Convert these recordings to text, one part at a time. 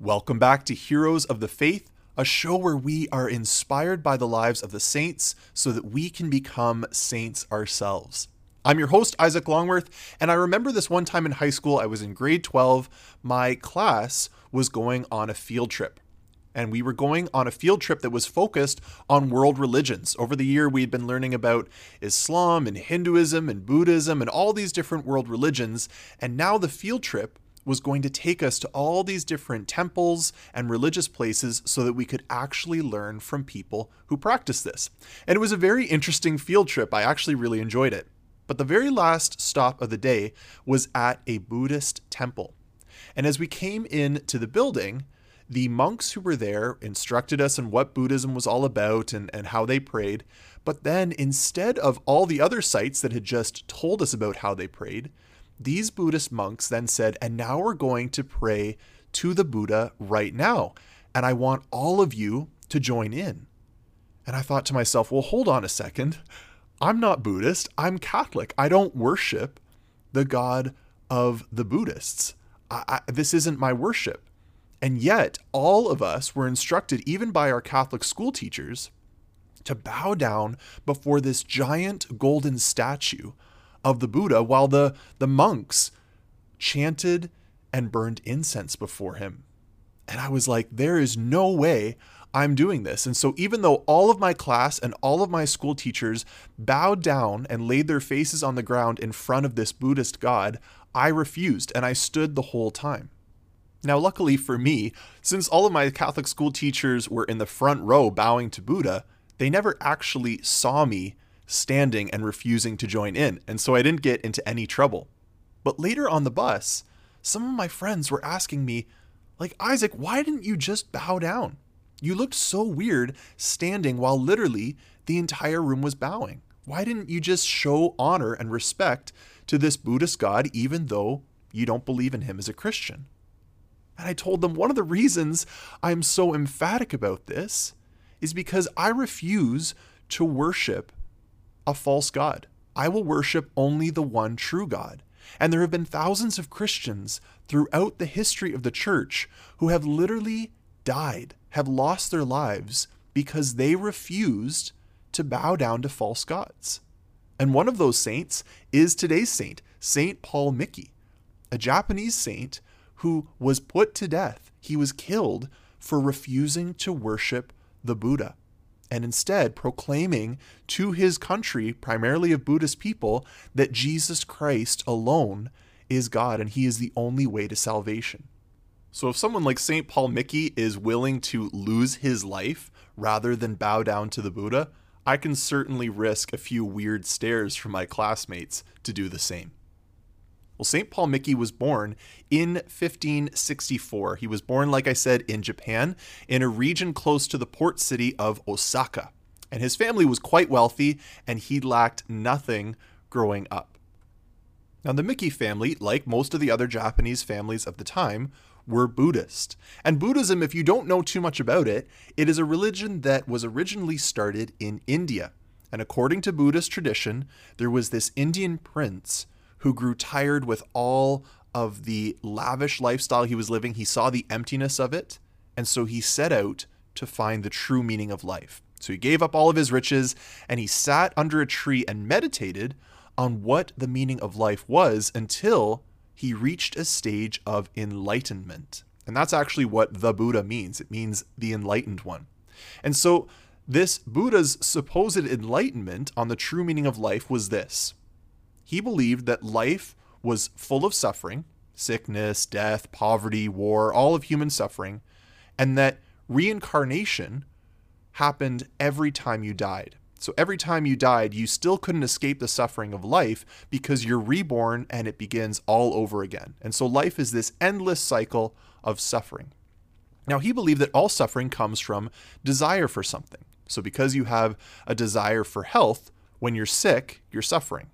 Welcome back to Heroes of the Faith, a show where we are inspired by the lives of the saints so that we can become saints ourselves. I'm your host, Isaac Longworth, and I remember this one time in high school, I was in grade 12. My class was going on a field trip. And we were going on a field trip that was focused on world religions. Over the year, we'd been learning about Islam and Hinduism and Buddhism and all these different world religions. And now the field trip was going to take us to all these different temples and religious places so that we could actually learn from people who practice this. And it was a very interesting field trip. I actually really enjoyed it. But the very last stop of the day was at a Buddhist temple. And as we came in to the building, the monks who were there instructed us on what Buddhism was all about and, and how they prayed. But then, instead of all the other sites that had just told us about how they prayed, these Buddhist monks then said, and now we're going to pray to the Buddha right now. And I want all of you to join in. And I thought to myself, well, hold on a second. I'm not Buddhist. I'm Catholic. I don't worship the God of the Buddhists. I, I, this isn't my worship. And yet, all of us were instructed, even by our Catholic school teachers, to bow down before this giant golden statue of the Buddha while the, the monks chanted and burned incense before him. And I was like, there is no way I'm doing this. And so, even though all of my class and all of my school teachers bowed down and laid their faces on the ground in front of this Buddhist god, I refused and I stood the whole time. Now, luckily for me, since all of my Catholic school teachers were in the front row bowing to Buddha, they never actually saw me standing and refusing to join in, and so I didn't get into any trouble. But later on the bus, some of my friends were asking me, like, Isaac, why didn't you just bow down? You looked so weird standing while literally the entire room was bowing. Why didn't you just show honor and respect to this Buddhist God, even though you don't believe in him as a Christian? And I told them one of the reasons I'm so emphatic about this is because I refuse to worship a false God. I will worship only the one true God. And there have been thousands of Christians throughout the history of the church who have literally died, have lost their lives because they refused to bow down to false gods. And one of those saints is today's saint, Saint Paul Miki, a Japanese saint who was put to death. He was killed for refusing to worship the Buddha and instead proclaiming to his country, primarily of Buddhist people, that Jesus Christ alone is God and he is the only way to salvation. So if someone like St. Paul Miki is willing to lose his life rather than bow down to the Buddha, I can certainly risk a few weird stares from my classmates to do the same. Well, St. Paul Miki was born in 1564. He was born, like I said, in Japan, in a region close to the port city of Osaka. And his family was quite wealthy, and he lacked nothing growing up. Now, the Miki family, like most of the other Japanese families of the time, were Buddhist. And Buddhism, if you don't know too much about it, it is a religion that was originally started in India. And according to Buddhist tradition, there was this Indian prince who grew tired with all of the lavish lifestyle he was living. He saw the emptiness of it, and so he set out to find the true meaning of life. So he gave up all of his riches and he sat under a tree and meditated on what the meaning of life was until he reached a stage of enlightenment. And that's actually what the Buddha means it means the enlightened one. And so, this Buddha's supposed enlightenment on the true meaning of life was this he believed that life was full of suffering sickness, death, poverty, war, all of human suffering, and that reincarnation happened every time you died. So every time you died, you still couldn't escape the suffering of life because you're reborn and it begins all over again. And so life is this endless cycle of suffering. Now, he believed that all suffering comes from desire for something. So because you have a desire for health, when you're sick, you're suffering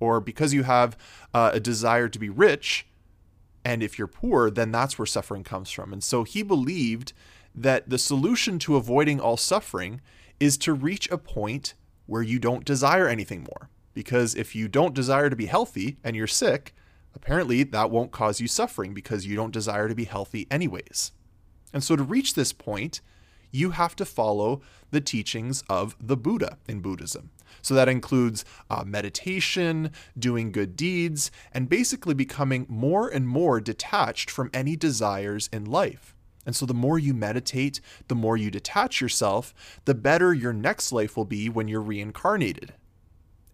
or because you have uh, a desire to be rich, and if you're poor, then that's where suffering comes from. And so he believed that the solution to avoiding all suffering is to reach a point where you don't desire anything more. Because if you don't desire to be healthy and you're sick, apparently that won't cause you suffering because you don't desire to be healthy anyways. And so to reach this point, you have to follow the teachings of the Buddha in Buddhism. So that includes uh, meditation, doing good deeds, and basically becoming more and more detached from any desires in life. And so, the more you meditate, the more you detach yourself, the better your next life will be when you're reincarnated.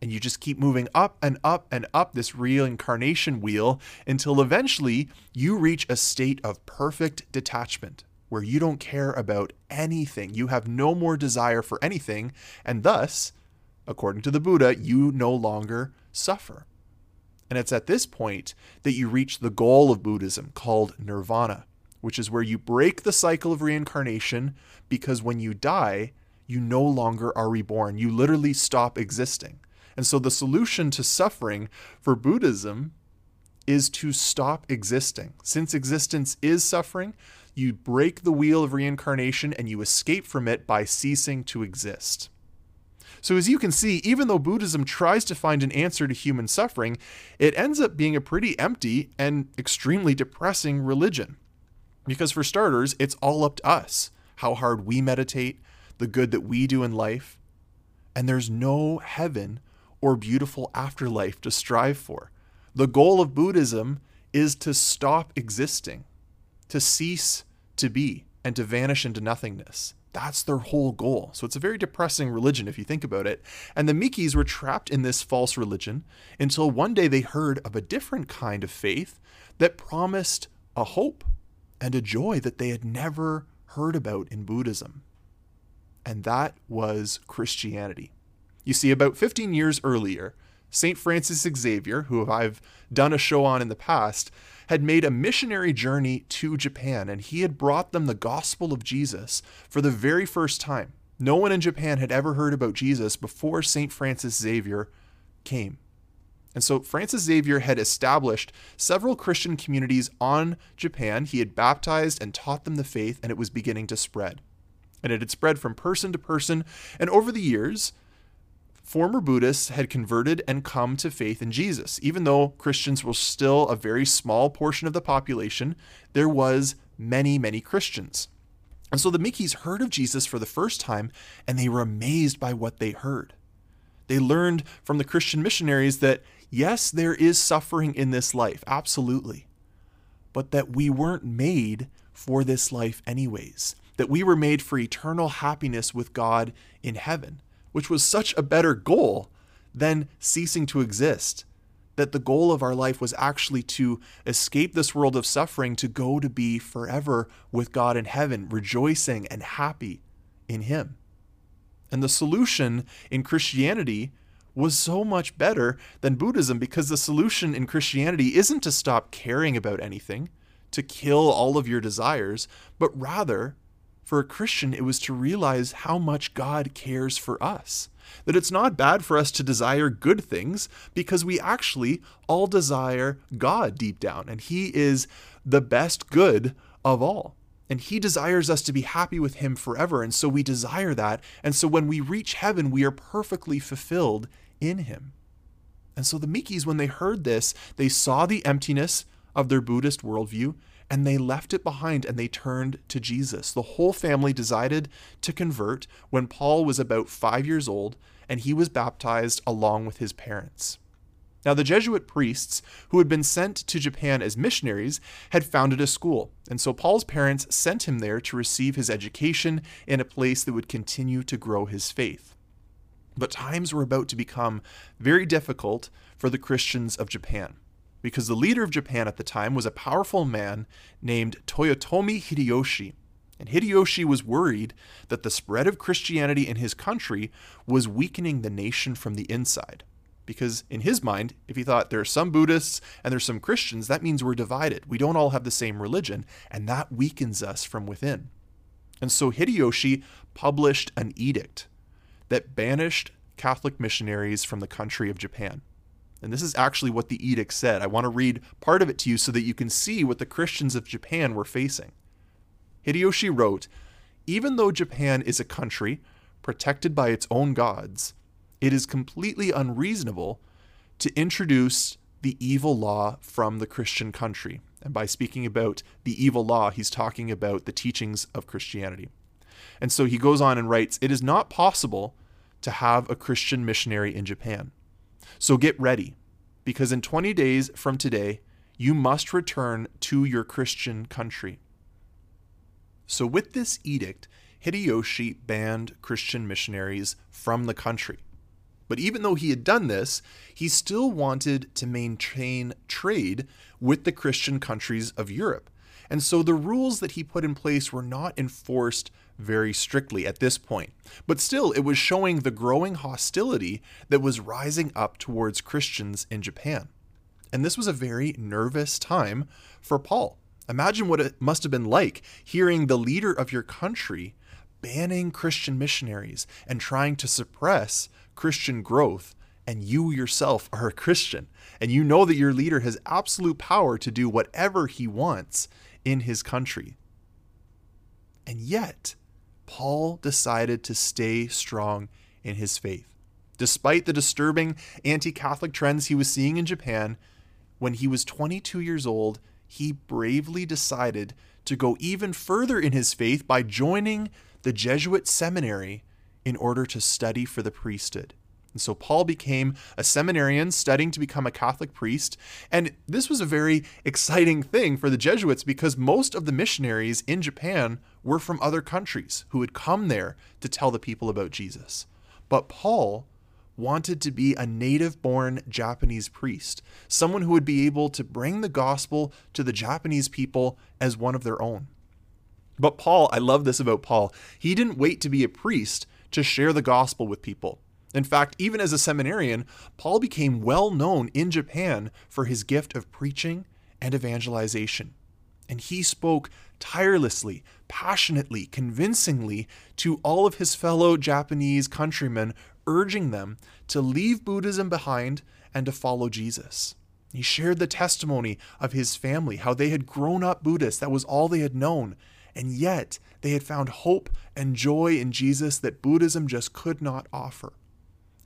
And you just keep moving up and up and up this reincarnation wheel until eventually you reach a state of perfect detachment where you don't care about anything. You have no more desire for anything, and thus, according to the Buddha, you no longer suffer. And it's at this point that you reach the goal of Buddhism called nirvana, which is where you break the cycle of reincarnation because when you die, you no longer are reborn. You literally stop existing. And so the solution to suffering for Buddhism is to stop existing. Since existence is suffering, you break the wheel of reincarnation and you escape from it by ceasing to exist. So, as you can see, even though Buddhism tries to find an answer to human suffering, it ends up being a pretty empty and extremely depressing religion. Because, for starters, it's all up to us how hard we meditate, the good that we do in life, and there's no heaven or beautiful afterlife to strive for. The goal of Buddhism is to stop existing, to cease to be and to vanish into nothingness. That's their whole goal. So it's a very depressing religion if you think about it. And the Mikis were trapped in this false religion until one day they heard of a different kind of faith that promised a hope and a joy that they had never heard about in Buddhism. And that was Christianity. You see, about 15 years earlier, St. Francis Xavier, who I've done a show on in the past, had made a missionary journey to Japan and he had brought them the gospel of Jesus for the very first time. No one in Japan had ever heard about Jesus before St. Francis Xavier came. And so Francis Xavier had established several Christian communities on Japan. He had baptized and taught them the faith, and it was beginning to spread. And it had spread from person to person. And over the years, former Buddhists had converted and come to faith in Jesus. Even though Christians were still a very small portion of the population, there was many, many Christians. And so the Mikis heard of Jesus for the first time and they were amazed by what they heard. They learned from the Christian missionaries that yes, there is suffering in this life, absolutely, but that we weren't made for this life anyways, that we were made for eternal happiness with God in heaven which was such a better goal than ceasing to exist. That the goal of our life was actually to escape this world of suffering, to go to be forever with God in heaven, rejoicing and happy in Him. And the solution in Christianity was so much better than Buddhism because the solution in Christianity isn't to stop caring about anything, to kill all of your desires, but rather for a Christian, it was to realize how much God cares for us. That it's not bad for us to desire good things because we actually all desire God deep down, and He is the best good of all. And He desires us to be happy with Him forever. And so we desire that. And so when we reach heaven, we are perfectly fulfilled in Him. And so the Mikis, when they heard this, they saw the emptiness of their Buddhist worldview and they left it behind and they turned to Jesus. The whole family decided to convert when Paul was about five years old and he was baptized along with his parents. Now, the Jesuit priests who had been sent to Japan as missionaries had founded a school, and so Paul's parents sent him there to receive his education in a place that would continue to grow his faith. But times were about to become very difficult for the Christians of Japan because the leader of Japan at the time was a powerful man named Toyotomi Hideyoshi. And Hideyoshi was worried that the spread of Christianity in his country was weakening the nation from the inside. Because in his mind, if he thought there are some Buddhists and there's some Christians, that means we're divided. We don't all have the same religion, and that weakens us from within. And so Hideyoshi published an edict that banished Catholic missionaries from the country of Japan. And this is actually what the edict said. I want to read part of it to you so that you can see what the Christians of Japan were facing. Hideyoshi wrote Even though Japan is a country protected by its own gods, it is completely unreasonable to introduce the evil law from the Christian country. And by speaking about the evil law, he's talking about the teachings of Christianity. And so he goes on and writes It is not possible to have a Christian missionary in Japan. So get ready, because in 20 days from today, you must return to your Christian country. So, with this edict, Hideyoshi banned Christian missionaries from the country. But even though he had done this, he still wanted to maintain trade with the Christian countries of Europe. And so the rules that he put in place were not enforced very strictly at this point. But still, it was showing the growing hostility that was rising up towards Christians in Japan. And this was a very nervous time for Paul. Imagine what it must have been like hearing the leader of your country banning Christian missionaries and trying to suppress Christian growth, and you yourself are a Christian, and you know that your leader has absolute power to do whatever he wants in his country. And yet, Paul decided to stay strong in his faith. Despite the disturbing anti Catholic trends he was seeing in Japan, when he was 22 years old, he bravely decided to go even further in his faith by joining the Jesuit seminary in order to study for the priesthood. And so Paul became a seminarian studying to become a Catholic priest. And this was a very exciting thing for the Jesuits because most of the missionaries in Japan were from other countries who had come there to tell the people about Jesus. But Paul wanted to be a native born Japanese priest, someone who would be able to bring the gospel to the Japanese people as one of their own. But Paul, I love this about Paul, he didn't wait to be a priest to share the gospel with people. In fact, even as a seminarian, Paul became well known in Japan for his gift of preaching and evangelization. And he spoke tirelessly, passionately, convincingly to all of his fellow Japanese countrymen, urging them to leave Buddhism behind and to follow Jesus. He shared the testimony of his family, how they had grown up Buddhists, that was all they had known, and yet they had found hope and joy in Jesus that Buddhism just could not offer.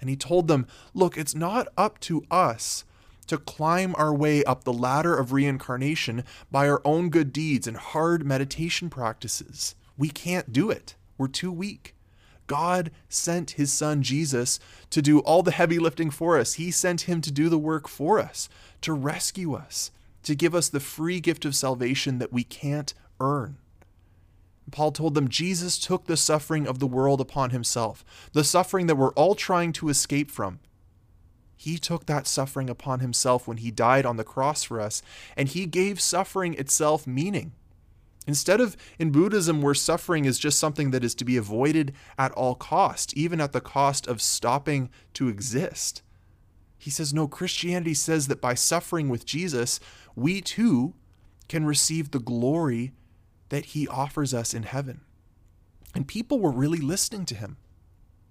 And he told them, Look, it's not up to us to climb our way up the ladder of reincarnation by our own good deeds and hard meditation practices. We can't do it, we're too weak. God sent his son Jesus to do all the heavy lifting for us. He sent him to do the work for us, to rescue us, to give us the free gift of salvation that we can't earn. Paul told them Jesus took the suffering of the world upon himself, the suffering that we're all trying to escape from. He took that suffering upon himself when he died on the cross for us, and he gave suffering itself meaning. Instead of in Buddhism, where suffering is just something that is to be avoided at all cost, even at the cost of stopping to exist. He says, no, Christianity says that by suffering with Jesus, we too can receive the glory that he offers us in heaven. And people were really listening to him.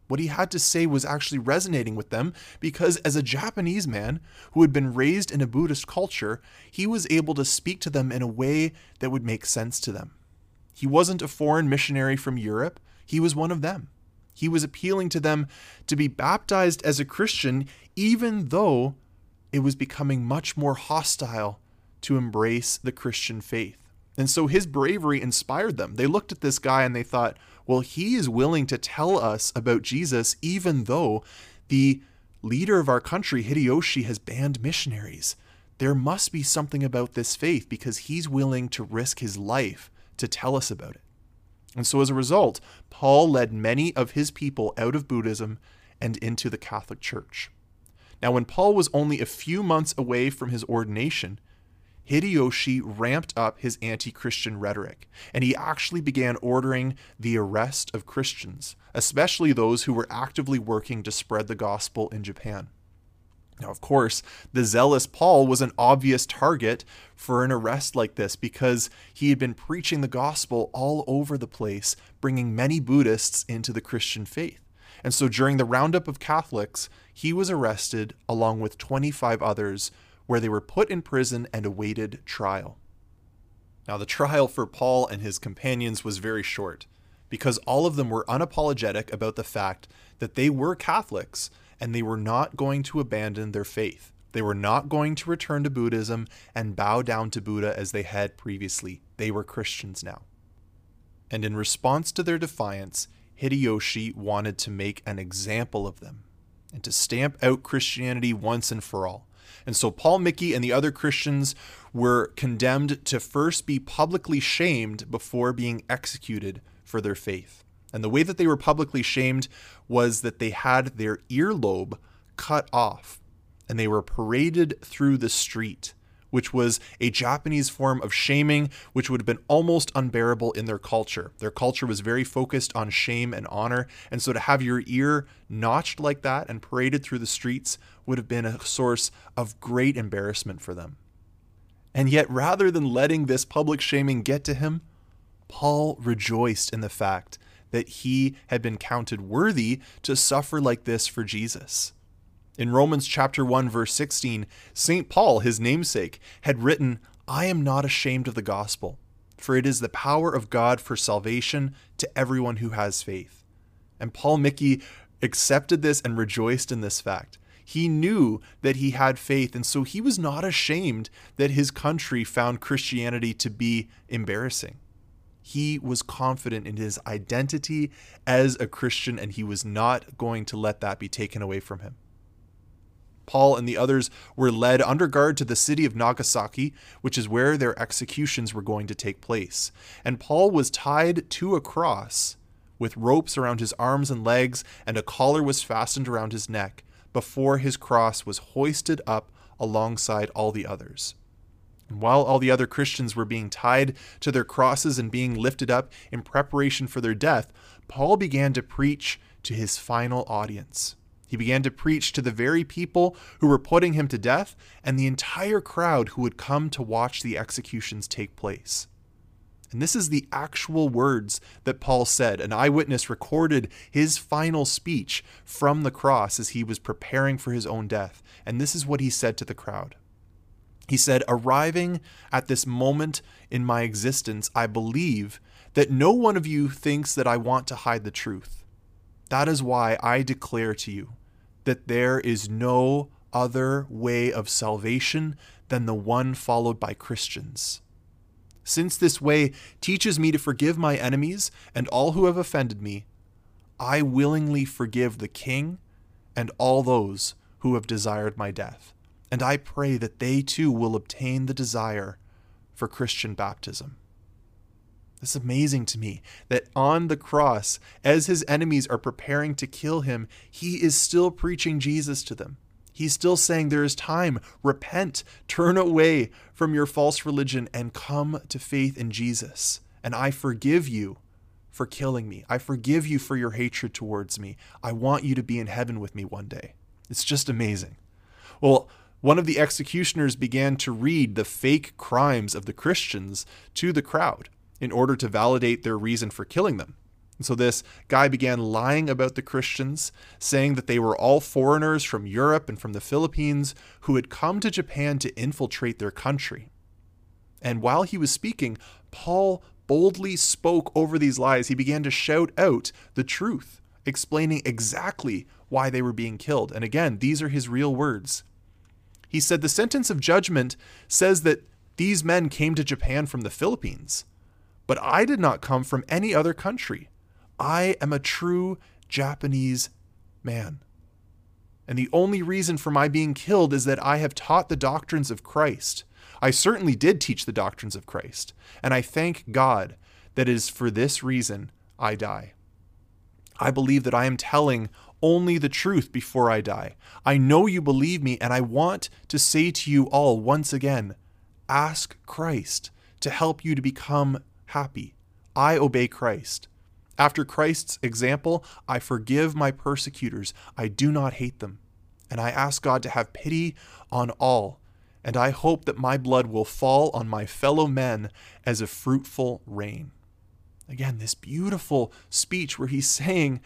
What he had to say was actually resonating with them because, as a Japanese man who had been raised in a Buddhist culture, he was able to speak to them in a way that would make sense to them. He wasn't a foreign missionary from Europe, he was one of them. He was appealing to them to be baptized as a Christian, even though it was becoming much more hostile to embrace the Christian faith. And so his bravery inspired them. They looked at this guy and they thought, well, he is willing to tell us about Jesus, even though the leader of our country, Hideyoshi, has banned missionaries. There must be something about this faith because he's willing to risk his life to tell us about it. And so as a result, Paul led many of his people out of Buddhism and into the Catholic Church. Now, when Paul was only a few months away from his ordination, Hideyoshi ramped up his anti Christian rhetoric, and he actually began ordering the arrest of Christians, especially those who were actively working to spread the gospel in Japan. Now, of course, the zealous Paul was an obvious target for an arrest like this because he had been preaching the gospel all over the place, bringing many Buddhists into the Christian faith. And so during the roundup of Catholics, he was arrested along with 25 others where they were put in prison and awaited trial. Now, the trial for Paul and his companions was very short, because all of them were unapologetic about the fact that they were Catholics and they were not going to abandon their faith. They were not going to return to Buddhism and bow down to Buddha as they had previously. They were Christians now. And in response to their defiance, Hideyoshi wanted to make an example of them and to stamp out Christianity once and for all. And so Paul Miki and the other Christians were condemned to first be publicly shamed before being executed for their faith. And the way that they were publicly shamed was that they had their earlobe cut off and they were paraded through the street, which was a Japanese form of shaming, which would have been almost unbearable in their culture. Their culture was very focused on shame and honor. And so to have your ear notched like that and paraded through the streets would have been a source of great embarrassment for them. And yet, rather than letting this public shaming get to him, Paul rejoiced in the fact that he had been counted worthy to suffer like this for Jesus. In Romans chapter 1 verse 16, St. Paul, his namesake, had written, "I am not ashamed of the gospel, for it is the power of God for salvation to everyone who has faith." And Paul Miki accepted this and rejoiced in this fact. He knew that he had faith, and so he was not ashamed that his country found Christianity to be embarrassing. He was confident in his identity as a Christian, and he was not going to let that be taken away from him. Paul and the others were led under guard to the city of Nagasaki, which is where their executions were going to take place. And Paul was tied to a cross with ropes around his arms and legs, and a collar was fastened around his neck before his cross was hoisted up alongside all the others. And while all the other Christians were being tied to their crosses and being lifted up in preparation for their death, Paul began to preach to his final audience. He began to preach to the very people who were putting him to death and the entire crowd who would come to watch the executions take place. And this is the actual words that Paul said. An eyewitness recorded his final speech from the cross as he was preparing for his own death. And this is what he said to the crowd. He said, Arriving at this moment in my existence, I believe that no one of you thinks that I want to hide the truth. That is why I declare to you that there is no other way of salvation than the one followed by Christians. Since this way teaches me to forgive my enemies and all who have offended me, I willingly forgive the king and all those who have desired my death. And I pray that they too will obtain the desire for Christian baptism. It's amazing to me that on the cross, as his enemies are preparing to kill him, he is still preaching Jesus to them. He's still saying there is time. Repent, turn away from your false religion, and come to faith in Jesus. And I forgive you for killing me. I forgive you for your hatred towards me. I want you to be in heaven with me one day. It's just amazing. Well, one of the executioners began to read the fake crimes of the Christians to the crowd in order to validate their reason for killing them. And so this guy began lying about the Christians, saying that they were all foreigners from Europe and from the Philippines who had come to Japan to infiltrate their country. And while he was speaking, Paul boldly spoke over these lies. He began to shout out the truth, explaining exactly why they were being killed. And again, these are his real words. He said, The sentence of judgment says that these men came to Japan from the Philippines. But I did not come from any other country. I am a true Japanese man. And the only reason for my being killed is that I have taught the doctrines of Christ. I certainly did teach the doctrines of Christ, and I thank God that it is for this reason I die. I believe that I am telling only the truth before I die. I know you believe me, and I want to say to you all once again ask Christ to help you to become happy. I obey Christ. After Christ's example, I forgive my persecutors. I do not hate them. And I ask God to have pity on all. And I hope that my blood will fall on my fellow men as a fruitful rain. Again, this beautiful speech where he's saying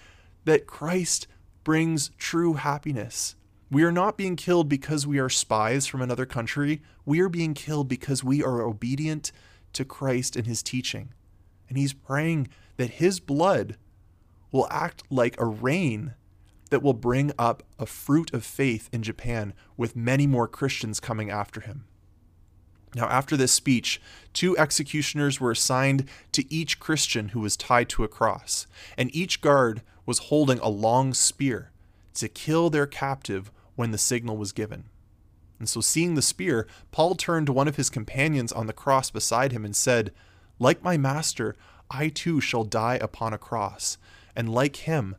that Christ brings true happiness. We are not being killed because we are spies from another country. We are being killed because we are obedient to Christ and his teaching. And he's praying that his blood will act like a rain that will bring up a fruit of faith in Japan, with many more Christians coming after him. Now, after this speech, two executioners were assigned to each Christian who was tied to a cross, and each guard was holding a long spear to kill their captive when the signal was given. And so, seeing the spear, Paul turned to one of his companions on the cross beside him and said, Like my master, I too shall die upon a cross, and like him,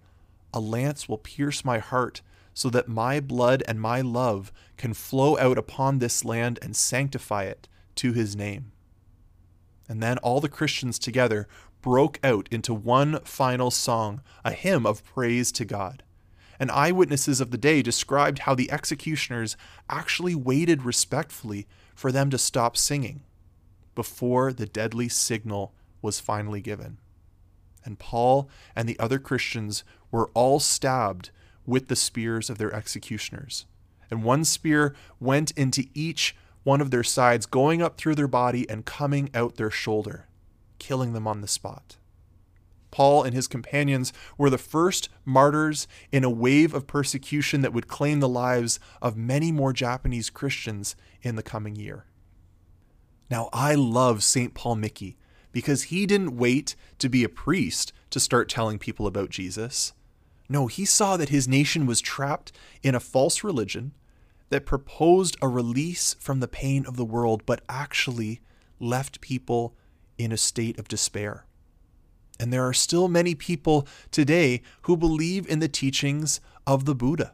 a lance will pierce my heart so that my blood and my love can flow out upon this land and sanctify it to his name. And then all the Christians together broke out into one final song, a hymn of praise to God. And eyewitnesses of the day described how the executioners actually waited respectfully for them to stop singing before the deadly signal was finally given. And Paul and the other Christians were all stabbed with the spears of their executioners. And one spear went into each one of their sides, going up through their body and coming out their shoulder, killing them on the spot. Paul and his companions were the first martyrs in a wave of persecution that would claim the lives of many more Japanese Christians in the coming year. Now, I love St. Paul Miki because he didn't wait to be a priest to start telling people about Jesus. No, he saw that his nation was trapped in a false religion that proposed a release from the pain of the world, but actually left people in a state of despair. And there are still many people today who believe in the teachings of the Buddha.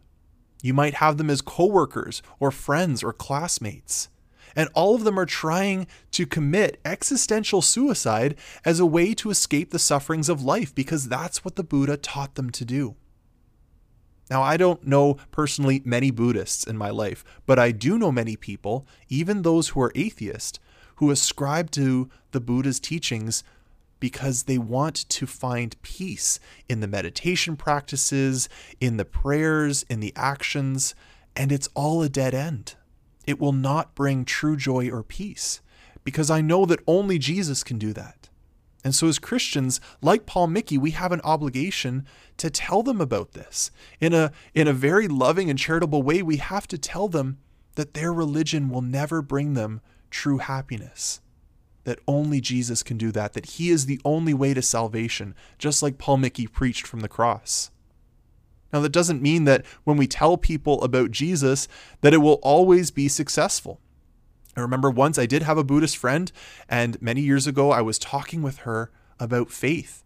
You might have them as coworkers or friends or classmates. And all of them are trying to commit existential suicide as a way to escape the sufferings of life because that's what the Buddha taught them to do. Now, I don't know personally many Buddhists in my life, but I do know many people, even those who are atheist, who ascribe to the Buddha's teachings because they want to find peace in the meditation practices, in the prayers, in the actions, and it's all a dead end. It will not bring true joy or peace because I know that only Jesus can do that. And so, as Christians, like Paul Miki, we have an obligation to tell them about this. In a, in a very loving and charitable way, we have to tell them that their religion will never bring them true happiness. That only Jesus can do that, that He is the only way to salvation, just like Paul Miki preached from the cross. Now, that doesn't mean that when we tell people about Jesus, that it will always be successful. I remember once I did have a Buddhist friend, and many years ago I was talking with her about faith.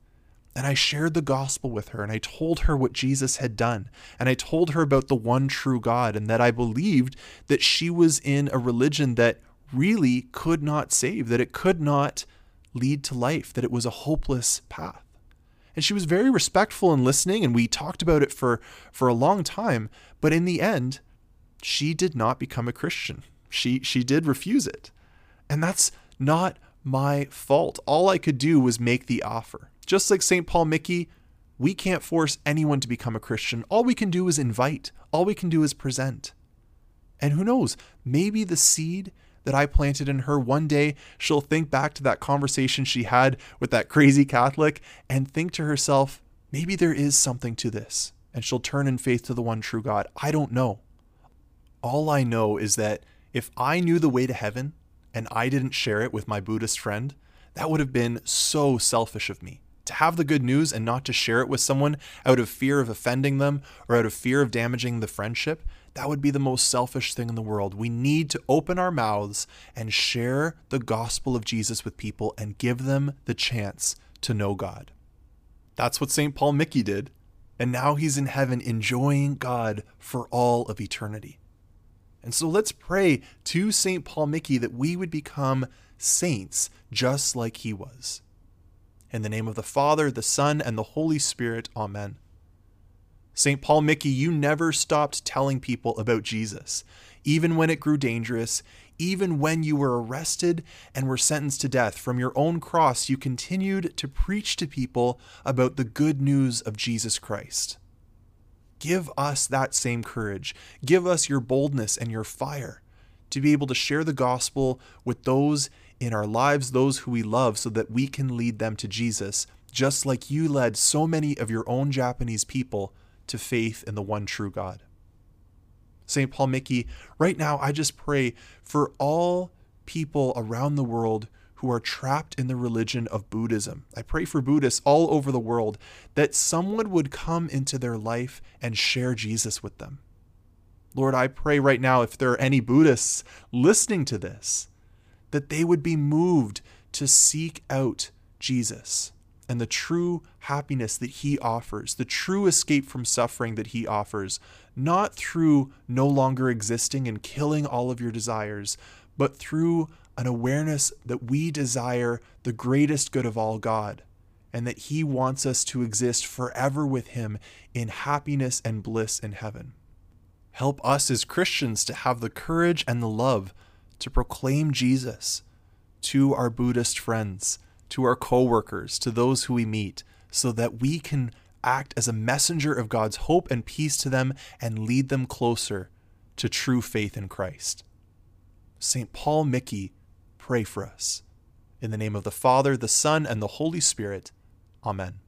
And I shared the gospel with her, and I told her what Jesus had done. And I told her about the one true God, and that I believed that she was in a religion that really could not save, that it could not lead to life, that it was a hopeless path. And she was very respectful in listening, and we talked about it for, for a long time. But in the end, she did not become a Christian. She she did refuse it. And that's not my fault. All I could do was make the offer. Just like St. Paul Miki, we can't force anyone to become a Christian. All we can do is invite. All we can do is present. And who knows, maybe the seed that I planted in her one day, she'll think back to that conversation she had with that crazy Catholic and think to herself, maybe there is something to this. And she'll turn in faith to the one true God. I don't know. All I know is that if I knew the way to heaven and I didn't share it with my Buddhist friend, that would have been so selfish of me. To have the good news and not to share it with someone out of fear of offending them or out of fear of damaging the friendship, that would be the most selfish thing in the world. We need to open our mouths and share the gospel of Jesus with people and give them the chance to know God. That's what St. Paul Miki did. And now he's in heaven enjoying God for all of eternity. And so let's pray to St. Paul Miki that we would become saints just like he was. In the name of the Father, the Son, and the Holy Spirit, Amen. St. Paul Miki, you never stopped telling people about Jesus, even when it grew dangerous, even when you were arrested and were sentenced to death. From your own cross, you continued to preach to people about the good news of Jesus Christ. Give us that same courage. Give us your boldness and your fire to be able to share the gospel with those in our lives, those who we love, so that we can lead them to Jesus, just like you led so many of your own Japanese people to faith in the one true God. St. Paul Miki, right now I just pray for all people around the world who are trapped in the religion of Buddhism. I pray for Buddhists all over the world that someone would come into their life and share Jesus with them. Lord, I pray right now, if there are any Buddhists listening to this, that they would be moved to seek out Jesus and the true happiness that he offers, the true escape from suffering that he offers, not through no longer existing and killing all of your desires, but through an awareness that we desire the greatest good of all God and that he wants us to exist forever with him in happiness and bliss in heaven. Help us as Christians to have the courage and the love to proclaim Jesus to our Buddhist friends, to our coworkers, to those who we meet, so that we can act as a messenger of God's hope and peace to them and lead them closer to true faith in Christ. St. Paul Miki, pray for us. In the name of the Father, the Son, and the Holy Spirit. Amen.